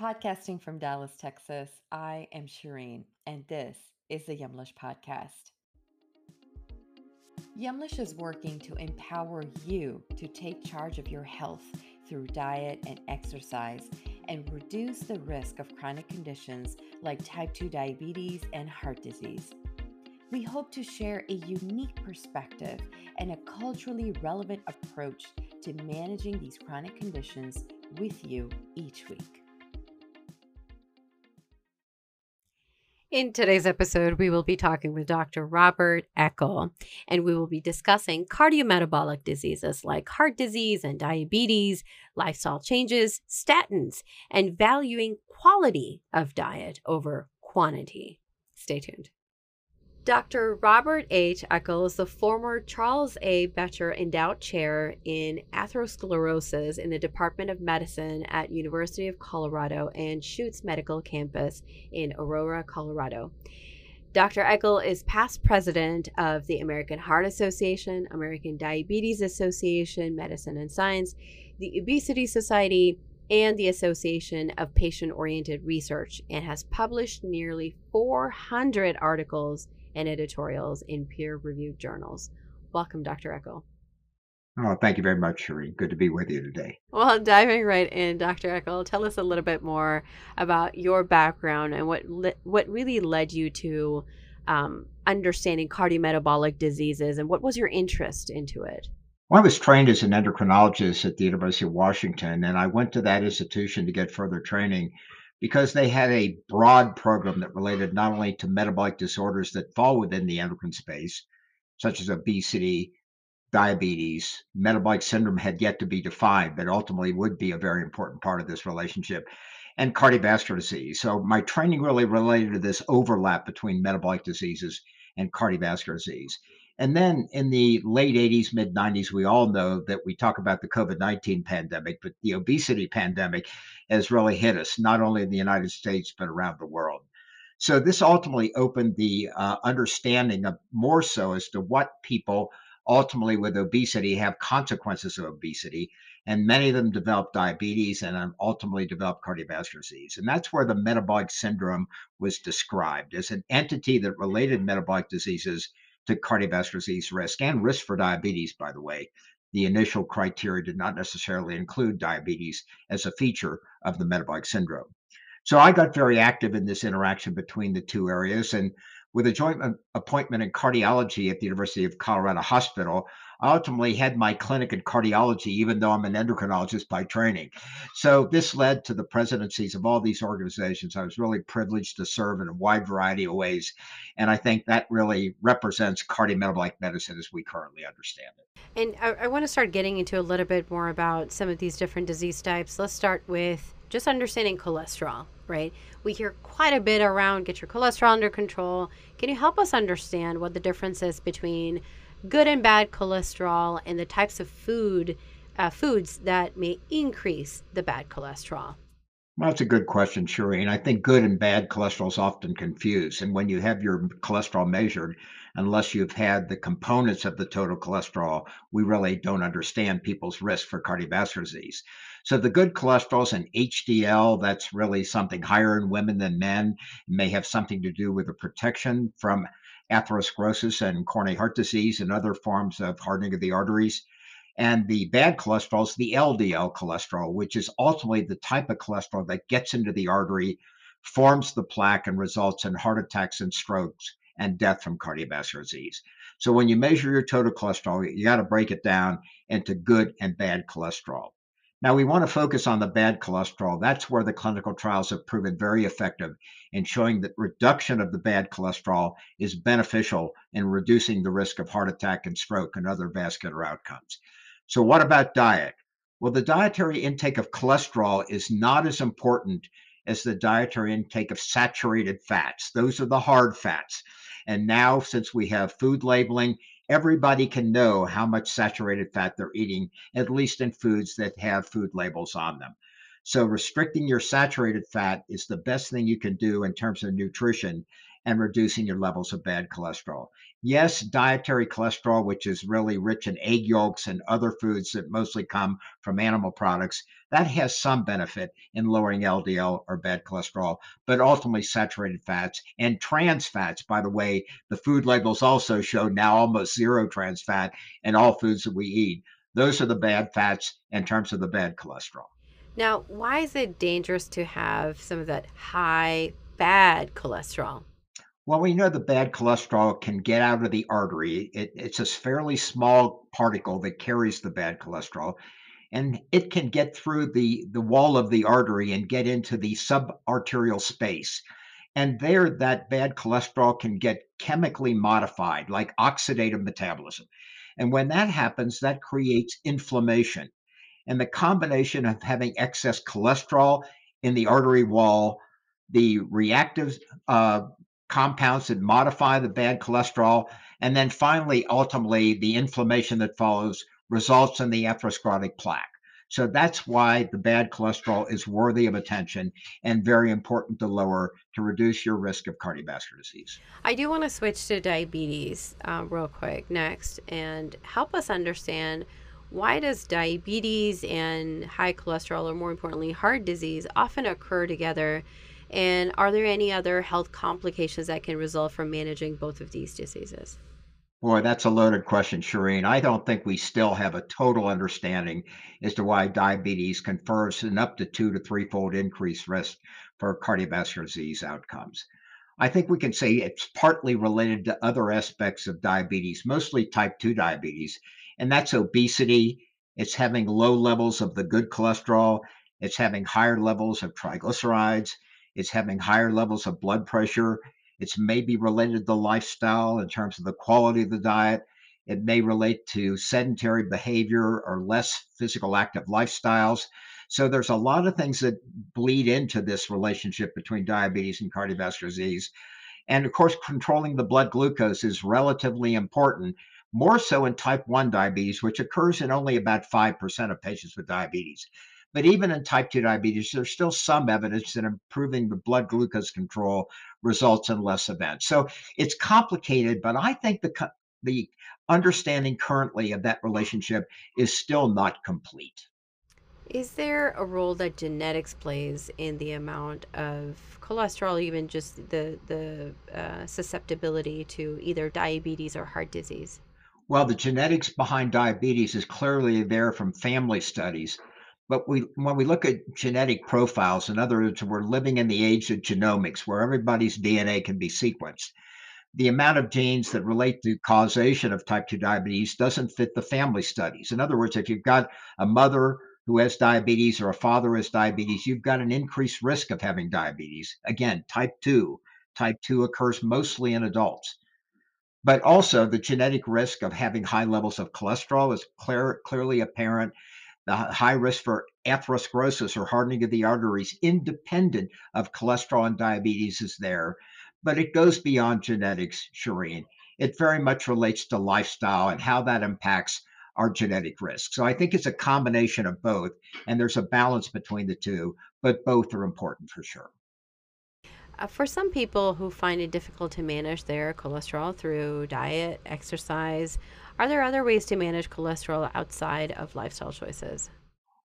Podcasting from Dallas, Texas, I am Shireen, and this is the Yumlish Podcast. Yumlish is working to empower you to take charge of your health through diet and exercise and reduce the risk of chronic conditions like type 2 diabetes and heart disease. We hope to share a unique perspective and a culturally relevant approach to managing these chronic conditions with you each week. In today's episode, we will be talking with Dr. Robert Eckel, and we will be discussing cardiometabolic diseases like heart disease and diabetes, lifestyle changes, statins, and valuing quality of diet over quantity. Stay tuned. Dr. Robert H. Eckel is the former Charles A. Boettcher Endowed Chair in Atherosclerosis in the Department of Medicine at University of Colorado Anschutz Medical Campus in Aurora, Colorado. Dr. Eckel is past president of the American Heart Association, American Diabetes Association, Medicine and Science, the Obesity Society, and the Association of Patient Oriented Research, and has published nearly 400 articles and editorials in peer reviewed journals. Welcome, Dr. Eckel. Oh, thank you very much, Sheree. Good to be with you today. Well, diving right in, Dr. Eckel, tell us a little bit more about your background and what li- what really led you to um, understanding cardiometabolic diseases, and what was your interest into it? Well, I was trained as an endocrinologist at the University of Washington, and I went to that institution to get further training because they had a broad program that related not only to metabolic disorders that fall within the endocrine space, such as obesity, diabetes, metabolic syndrome had yet to be defined, but ultimately would be a very important part of this relationship, and cardiovascular disease. So my training really related to this overlap between metabolic diseases and cardiovascular disease. And then in the late 80s, mid 90s, we all know that we talk about the COVID 19 pandemic, but the obesity pandemic has really hit us, not only in the United States, but around the world. So this ultimately opened the uh, understanding of more so as to what people ultimately with obesity have consequences of obesity. And many of them develop diabetes and ultimately develop cardiovascular disease. And that's where the metabolic syndrome was described as an entity that related metabolic diseases to cardiovascular disease risk and risk for diabetes, by the way. The initial criteria did not necessarily include diabetes as a feature of the metabolic syndrome. So I got very active in this interaction between the two areas. And with a joint um, appointment in cardiology at the University of Colorado Hospital, I ultimately had my clinic in cardiology, even though I'm an endocrinologist by training. So this led to the presidencies of all these organizations. I was really privileged to serve in a wide variety of ways. And I think that really represents cardiometabolic medicine as we currently understand it. And I, I want to start getting into a little bit more about some of these different disease types. Let's start with just understanding cholesterol, right? We hear quite a bit around get your cholesterol under control. Can you help us understand what the difference is between good and bad cholesterol and the types of food uh, foods that may increase the bad cholesterol? Well, that's a good question, Sheree. And I think good and bad cholesterol is often confused. And when you have your cholesterol measured, unless you've had the components of the total cholesterol, we really don't understand people's risk for cardiovascular disease. So the good cholesterol is an HDL. That's really something higher in women than men. It may have something to do with the protection from atherosclerosis and coronary heart disease and other forms of hardening of the arteries. And the bad cholesterol is the LDL cholesterol, which is ultimately the type of cholesterol that gets into the artery, forms the plaque, and results in heart attacks and strokes and death from cardiovascular disease. So when you measure your total cholesterol, you got to break it down into good and bad cholesterol. Now, we want to focus on the bad cholesterol. That's where the clinical trials have proven very effective in showing that reduction of the bad cholesterol is beneficial in reducing the risk of heart attack and stroke and other vascular outcomes. So, what about diet? Well, the dietary intake of cholesterol is not as important as the dietary intake of saturated fats. Those are the hard fats. And now, since we have food labeling, everybody can know how much saturated fat they're eating, at least in foods that have food labels on them. So, restricting your saturated fat is the best thing you can do in terms of nutrition and reducing your levels of bad cholesterol. Yes, dietary cholesterol, which is really rich in egg yolks and other foods that mostly come from animal products, that has some benefit in lowering LDL or bad cholesterol, but ultimately saturated fats and trans fats. By the way, the food labels also show now almost zero trans fat in all foods that we eat. Those are the bad fats in terms of the bad cholesterol. Now, why is it dangerous to have some of that high bad cholesterol? Well, we know the bad cholesterol can get out of the artery. It, it's a fairly small particle that carries the bad cholesterol, and it can get through the, the wall of the artery and get into the subarterial space. And there, that bad cholesterol can get chemically modified, like oxidative metabolism. And when that happens, that creates inflammation. And the combination of having excess cholesterol in the artery wall, the reactive uh, compounds that modify the bad cholesterol. And then finally, ultimately, the inflammation that follows results in the atherosclerotic plaque. So that's why the bad cholesterol is worthy of attention and very important to lower to reduce your risk of cardiovascular disease. I do want to switch to diabetes uh, real quick next and help us understand why does diabetes and high cholesterol, or more importantly, heart disease, often occur together and are there any other health complications that can result from managing both of these diseases? Boy, that's a loaded question, Shireen. I don't think we still have a total understanding as to why diabetes confers an up to two to threefold increased risk for cardiovascular disease outcomes. I think we can say it's partly related to other aspects of diabetes, mostly type 2 diabetes, and that's obesity. It's having low levels of the good cholesterol, it's having higher levels of triglycerides, it's having higher levels of blood pressure. It's maybe related to lifestyle in terms of the quality of the diet. It may relate to sedentary behavior or less physical active lifestyles. So there's a lot of things that bleed into this relationship between diabetes and cardiovascular disease. And of course, controlling the blood glucose is relatively important, more so in type 1 diabetes, which occurs in only about 5% of patients with diabetes. But even in type 2 diabetes, there's still some evidence that improving the blood glucose control results in less events. So it's complicated, but I think the, the understanding currently of that relationship is still not complete. Is there a role that genetics plays in the amount of cholesterol, even just the the uh, susceptibility to either diabetes or heart disease? Well, the genetics behind diabetes is clearly there from family studies. But we, when we look at genetic profiles, in other words, we're living in the age of genomics where everybody's DNA can be sequenced. The amount of genes that relate to causation of type 2 diabetes doesn't fit the family studies. In other words, if you've got a mother who has diabetes or a father has diabetes, you've got an increased risk of having diabetes. Again, type 2. Type 2 occurs mostly in adults. But also, the genetic risk of having high levels of cholesterol is clear, clearly apparent the high risk for atherosclerosis or hardening of the arteries, independent of cholesterol and diabetes, is there. But it goes beyond genetics, Shireen. It very much relates to lifestyle and how that impacts our genetic risk. So I think it's a combination of both, and there's a balance between the two, but both are important for sure. Uh, for some people who find it difficult to manage their cholesterol through diet, exercise, are there other ways to manage cholesterol outside of lifestyle choices?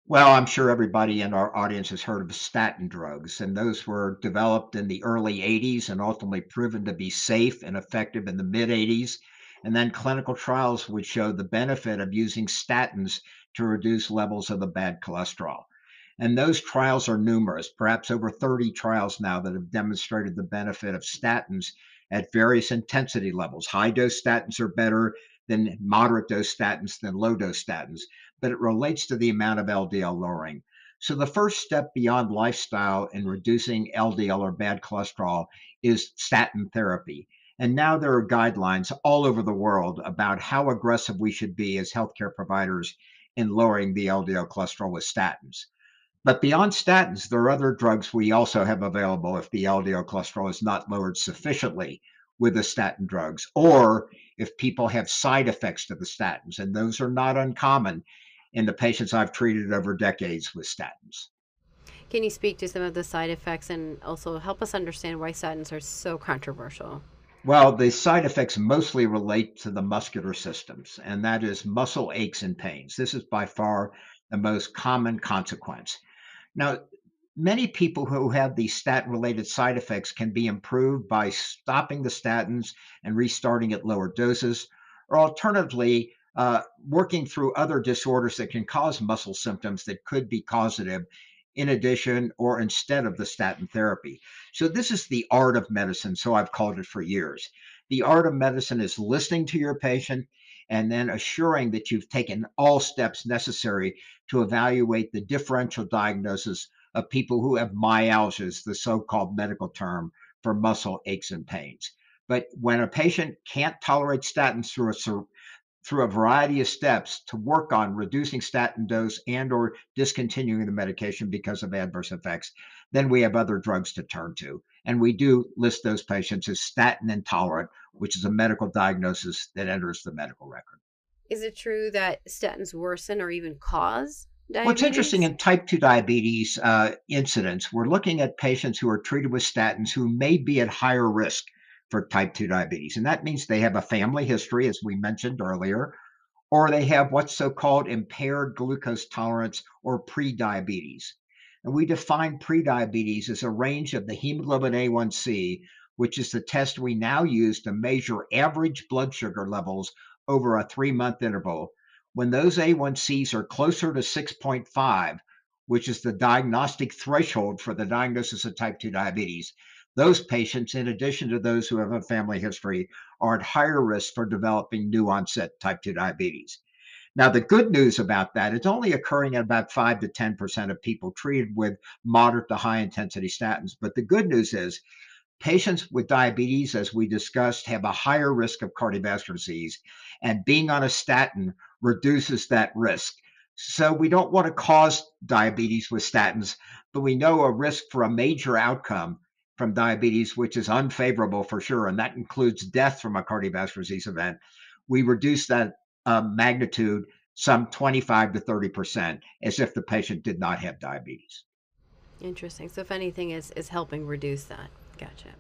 Well, I'm sure everybody in our audience has heard of statin drugs, and those were developed in the early 80s and ultimately proven to be safe and effective in the mid 80s. And then clinical trials would show the benefit of using statins to reduce levels of the bad cholesterol. And those trials are numerous, perhaps over 30 trials now that have demonstrated the benefit of statins at various intensity levels. High dose statins are better than moderate dose statins than low dose statins, but it relates to the amount of LDL lowering. So the first step beyond lifestyle in reducing LDL or bad cholesterol is statin therapy. And now there are guidelines all over the world about how aggressive we should be as healthcare providers in lowering the LDL cholesterol with statins. But beyond statins, there are other drugs we also have available if the LDL cholesterol is not lowered sufficiently with the statin drugs, or if people have side effects to the statins. And those are not uncommon in the patients I've treated over decades with statins. Can you speak to some of the side effects and also help us understand why statins are so controversial? Well, the side effects mostly relate to the muscular systems, and that is muscle aches and pains. This is by far the most common consequence. Now, many people who have these statin related side effects can be improved by stopping the statins and restarting at lower doses, or alternatively, uh, working through other disorders that can cause muscle symptoms that could be causative in addition or instead of the statin therapy. So, this is the art of medicine. So, I've called it for years. The art of medicine is listening to your patient and then assuring that you've taken all steps necessary to evaluate the differential diagnosis of people who have myalgias, the so called medical term for muscle aches and pains. But when a patient can't tolerate statins through a through a variety of steps to work on reducing statin dose and or discontinuing the medication because of adverse effects then we have other drugs to turn to and we do list those patients as statin intolerant which is a medical diagnosis that enters the medical record is it true that statins worsen or even cause diabetes? What's interesting in type 2 diabetes uh, incidents, we're looking at patients who are treated with statins who may be at higher risk for type 2 diabetes. And that means they have a family history, as we mentioned earlier, or they have what's so called impaired glucose tolerance or prediabetes. And we define prediabetes as a range of the hemoglobin A1C, which is the test we now use to measure average blood sugar levels over a three month interval. When those A1Cs are closer to 6.5, which is the diagnostic threshold for the diagnosis of type 2 diabetes, those patients, in addition to those who have a family history, are at higher risk for developing new onset type 2 diabetes. Now, the good news about that, it's only occurring in about 5 to 10% of people treated with moderate to high intensity statins. But the good news is patients with diabetes, as we discussed, have a higher risk of cardiovascular disease, and being on a statin reduces that risk. So we don't want to cause diabetes with statins, but we know a risk for a major outcome from diabetes, which is unfavorable for sure, and that includes death from a cardiovascular disease event, we reduce that uh, magnitude some 25 to 30 percent, as if the patient did not have diabetes. Interesting. So, if anything, is is helping reduce that. Gotcha.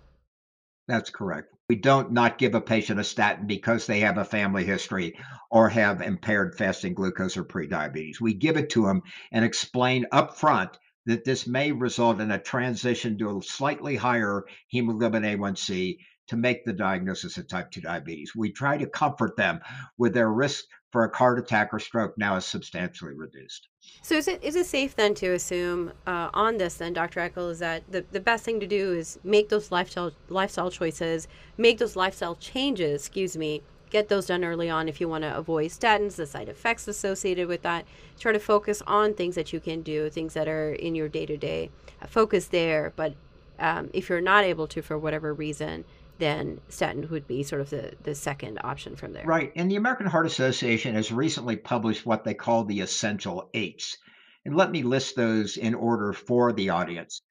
That's correct. We don't not give a patient a statin because they have a family history or have impaired fasting glucose or prediabetes. We give it to them and explain upfront that this may result in a transition to a slightly higher hemoglobin A1C to make the diagnosis of type 2 diabetes. We try to comfort them with their risk for a heart attack or stroke now is substantially reduced. So is it is it safe then to assume uh, on this then, Dr. Eckel, is that the, the best thing to do is make those lifestyle lifestyle choices, make those lifestyle changes, excuse me, get those done early on if you want to avoid statins, the side effects associated with that. Try to focus on things that you can do, things that are in your day to day. Focus there. But um, if you're not able to, for whatever reason, then statin would be sort of the, the second option from there. Right. And the American Heart Association has recently published what they call the essential eights. And let me list those in order for the audience.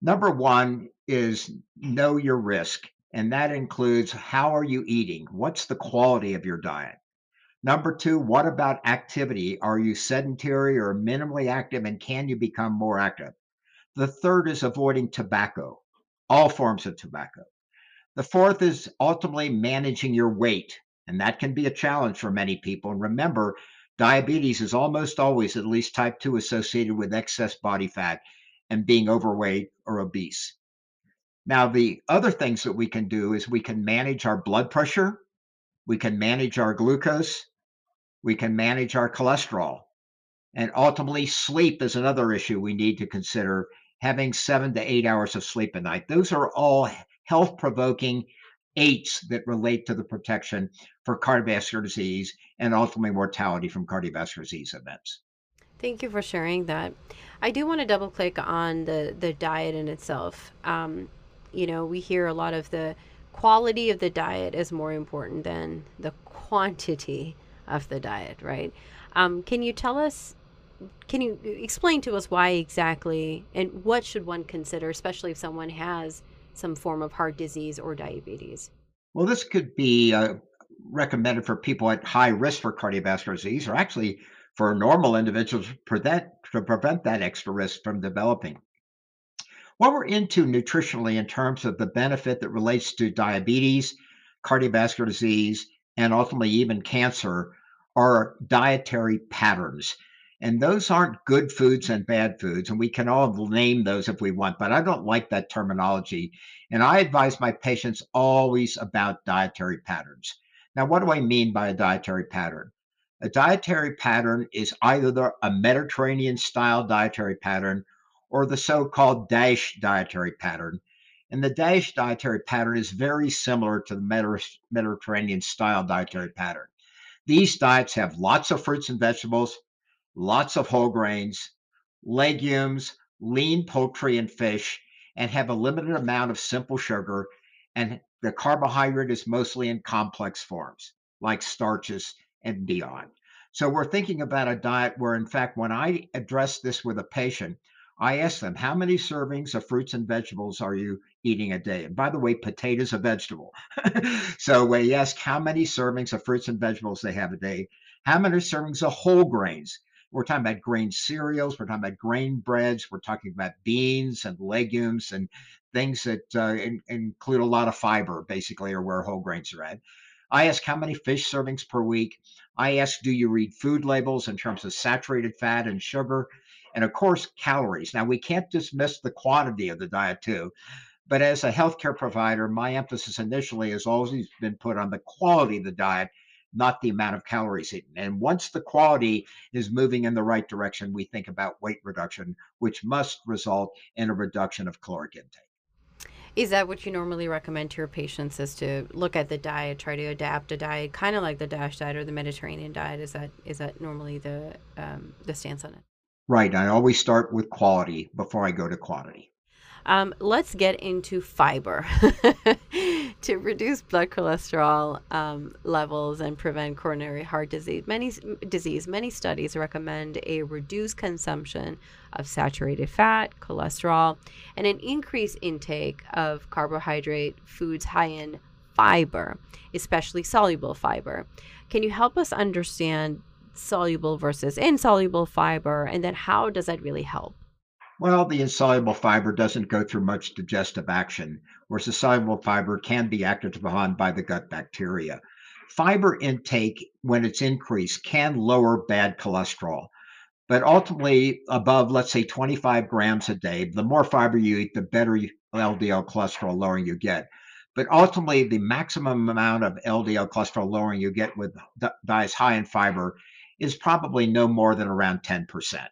Number one is know your risk. And that includes how are you eating? What's the quality of your diet? Number two, what about activity? Are you sedentary or minimally active and can you become more active? The third is avoiding tobacco, all forms of tobacco. The fourth is ultimately managing your weight, and that can be a challenge for many people. And remember, diabetes is almost always at least type 2 associated with excess body fat and being overweight or obese. Now, the other things that we can do is we can manage our blood pressure, we can manage our glucose, we can manage our cholesterol. And ultimately, sleep is another issue we need to consider having seven to eight hours of sleep a night. Those are all health provoking eights that relate to the protection for cardiovascular disease and ultimately mortality from cardiovascular disease events. Thank you for sharing that. I do want to double click on the, the diet in itself. Um, you know, we hear a lot of the quality of the diet is more important than the quantity of the diet, right? Um, can you tell us, can you explain to us why exactly and what should one consider, especially if someone has some form of heart disease or diabetes? Well, this could be uh, recommended for people at high risk for cardiovascular disease or actually for normal individuals to prevent, to prevent that extra risk from developing. What we're into nutritionally in terms of the benefit that relates to diabetes, cardiovascular disease, and ultimately even cancer are dietary patterns. And those aren't good foods and bad foods. And we can all name those if we want, but I don't like that terminology. And I advise my patients always about dietary patterns. Now, what do I mean by a dietary pattern? A dietary pattern is either a Mediterranean style dietary pattern or the so called DASH dietary pattern. And the DASH dietary pattern is very similar to the Mediterranean style dietary pattern. These diets have lots of fruits and vegetables, lots of whole grains, legumes, lean poultry and fish, and have a limited amount of simple sugar. And the carbohydrate is mostly in complex forms, like starches and beyond. So we're thinking about a diet where, in fact, when I address this with a patient, I ask them, how many servings of fruits and vegetables are you eating a day? And by the way, potatoes a vegetable. so we ask how many servings of fruits and vegetables they have a day, how many servings of whole grains. We're talking about grain cereals, we're talking about grain breads, we're talking about beans and legumes and things that uh, in, include a lot of fiber, basically, or where whole grains are at. I ask how many fish servings per week. I ask, do you read food labels in terms of saturated fat and sugar? and of course, calories. Now, we can't dismiss the quantity of the diet too. But as a healthcare provider, my emphasis initially has always been put on the quality of the diet, not the amount of calories eaten. And once the quality is moving in the right direction, we think about weight reduction, which must result in a reduction of caloric intake. Is that what you normally recommend to your patients? Is to look at the diet, try to adapt a diet, kind of like the DASH diet or the Mediterranean diet? Is that is that normally the um, the stance on it? Right. I always start with quality before I go to quantity. Um, let's get into fiber to reduce blood cholesterol um, levels and prevent coronary heart disease. Many disease. Many studies recommend a reduced consumption of saturated fat, cholesterol, and an increased intake of carbohydrate foods high in fiber, especially soluble fiber. Can you help us understand soluble versus insoluble fiber? And then how does that really help? Well, the insoluble fiber doesn't go through much digestive action, whereas the soluble fiber can be acted upon by the gut bacteria. Fiber intake, when it's increased, can lower bad cholesterol. But ultimately, above, let's say, 25 grams a day, the more fiber you eat, the better LDL cholesterol lowering you get. But ultimately, the maximum amount of LDL cholesterol lowering you get with diets high in fiber is probably no more than around 10%.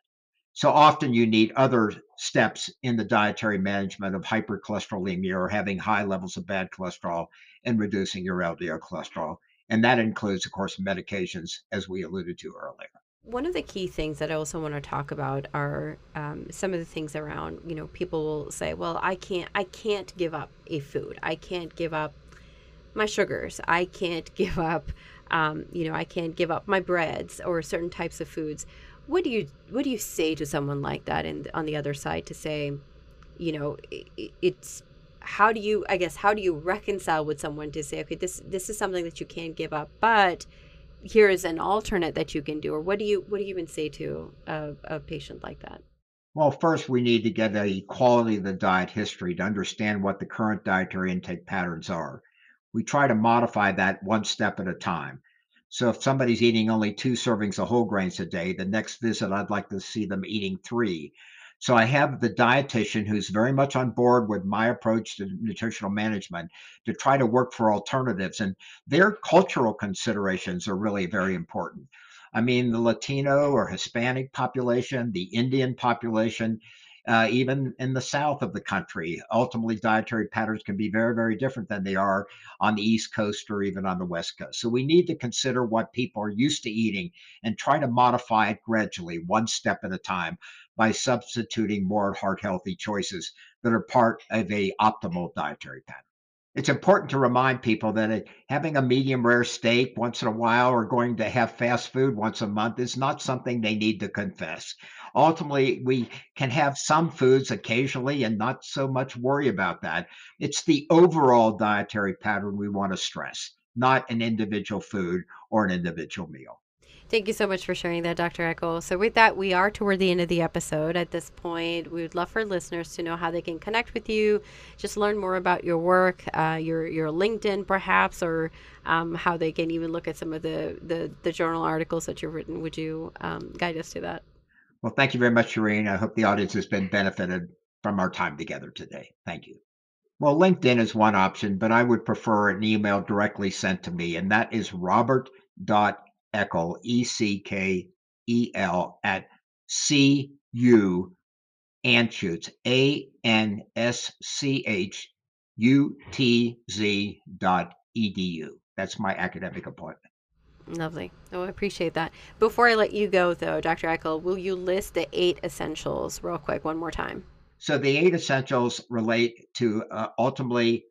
So often you need other steps in the dietary management of hypercholesterolemia or having high levels of bad cholesterol and reducing your LDL cholesterol. And that includes, of course, medications, as we alluded to earlier. One of the key things that I also want to talk about are um, some of the things around. You know, people will say, "Well, I can't, I can't give up a food. I can't give up my sugars. I can't give up um, you know, I can't give up my breads or certain types of foods. What do you what do you say to someone like that? And on the other side, to say, you know, it, it's how do you I guess how do you reconcile with someone to say, okay, this this is something that you can't give up, but here is an alternate that you can do, or what do you what do you even say to a, a patient like that? Well, first, we need to get a quality of the diet history to understand what the current dietary intake patterns are we try to modify that one step at a time. So if somebody's eating only two servings of whole grains a day, the next visit I'd like to see them eating three. So I have the dietitian who's very much on board with my approach to nutritional management to try to work for alternatives. And their cultural considerations are really very important. I mean, the Latino or Hispanic population, the Indian population, uh, even in the south of the country. Ultimately, dietary patterns can be very, very different than they are on the East Coast or even on the West Coast. So we need to consider what people are used to eating and try to modify it gradually, one step at a time, by substituting more heart healthy choices that are part of a optimal dietary pattern it's important to remind people that uh, having a medium rare steak once in a while or going to have fast food once a month is not something they need to confess. Ultimately, we can have some foods occasionally and not so much worry about that. It's the overall dietary pattern we want to stress, not an individual food or an individual meal. Thank you so much for sharing that, Dr. Eckel. So, with that, we are toward the end of the episode. At this point, we would love for listeners to know how they can connect with you, just learn more about your work, uh, your your LinkedIn, perhaps, or um, how they can even look at some of the, the, the journal articles that you've written. Would you um, guide us to that? Well, thank you very much, Shireen. I hope the audience has been benefited from our time together today. Thank you. Well, LinkedIn is one option, but I would prefer an email directly sent to me, and that is robert.eckel, E C K E L, at CU Anschutz, A N S C H U T Z dot edu. That's my academic appointment. Lovely. Oh, I appreciate that. Before I let you go, though, Dr. Eckel, will you list the eight essentials real quick one more time? So the eight essentials relate to uh, ultimately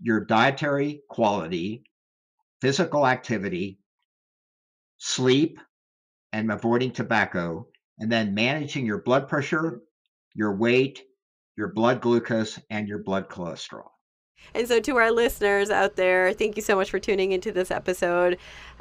your dietary quality, physical activity, sleep, and avoiding tobacco, and then managing your blood pressure, your weight, your blood glucose, and your blood cholesterol. And so, to our listeners out there, thank you so much for tuning into this episode.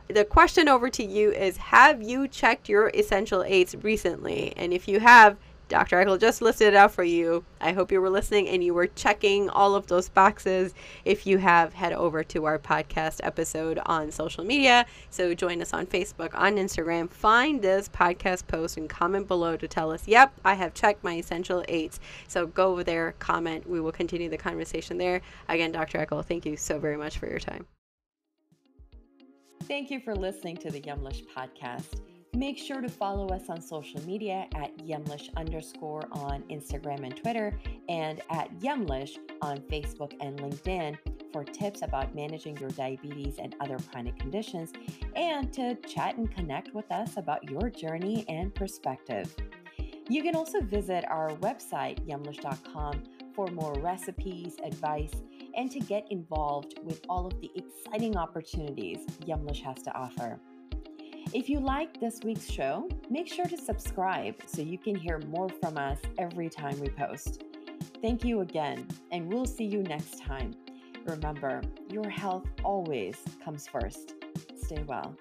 The question over to you is Have you checked your essential eights recently? And if you have, Dr. Eckel just listed it out for you. I hope you were listening and you were checking all of those boxes. If you have, head over to our podcast episode on social media. So join us on Facebook, on Instagram. Find this podcast post and comment below to tell us, yep, I have checked my essential eights. So go over there, comment. We will continue the conversation there. Again, Dr. Eckel, thank you so very much for your time. Thank you for listening to the Yumlish podcast. Make sure to follow us on social media at Yumlish underscore on Instagram and Twitter, and at Yumlish on Facebook and LinkedIn for tips about managing your diabetes and other chronic conditions, and to chat and connect with us about your journey and perspective. You can also visit our website, yumlish.com, for more recipes, advice, and to get involved with all of the exciting opportunities Yumlish has to offer. If you like this week's show, make sure to subscribe so you can hear more from us every time we post. Thank you again, and we'll see you next time. Remember, your health always comes first. Stay well.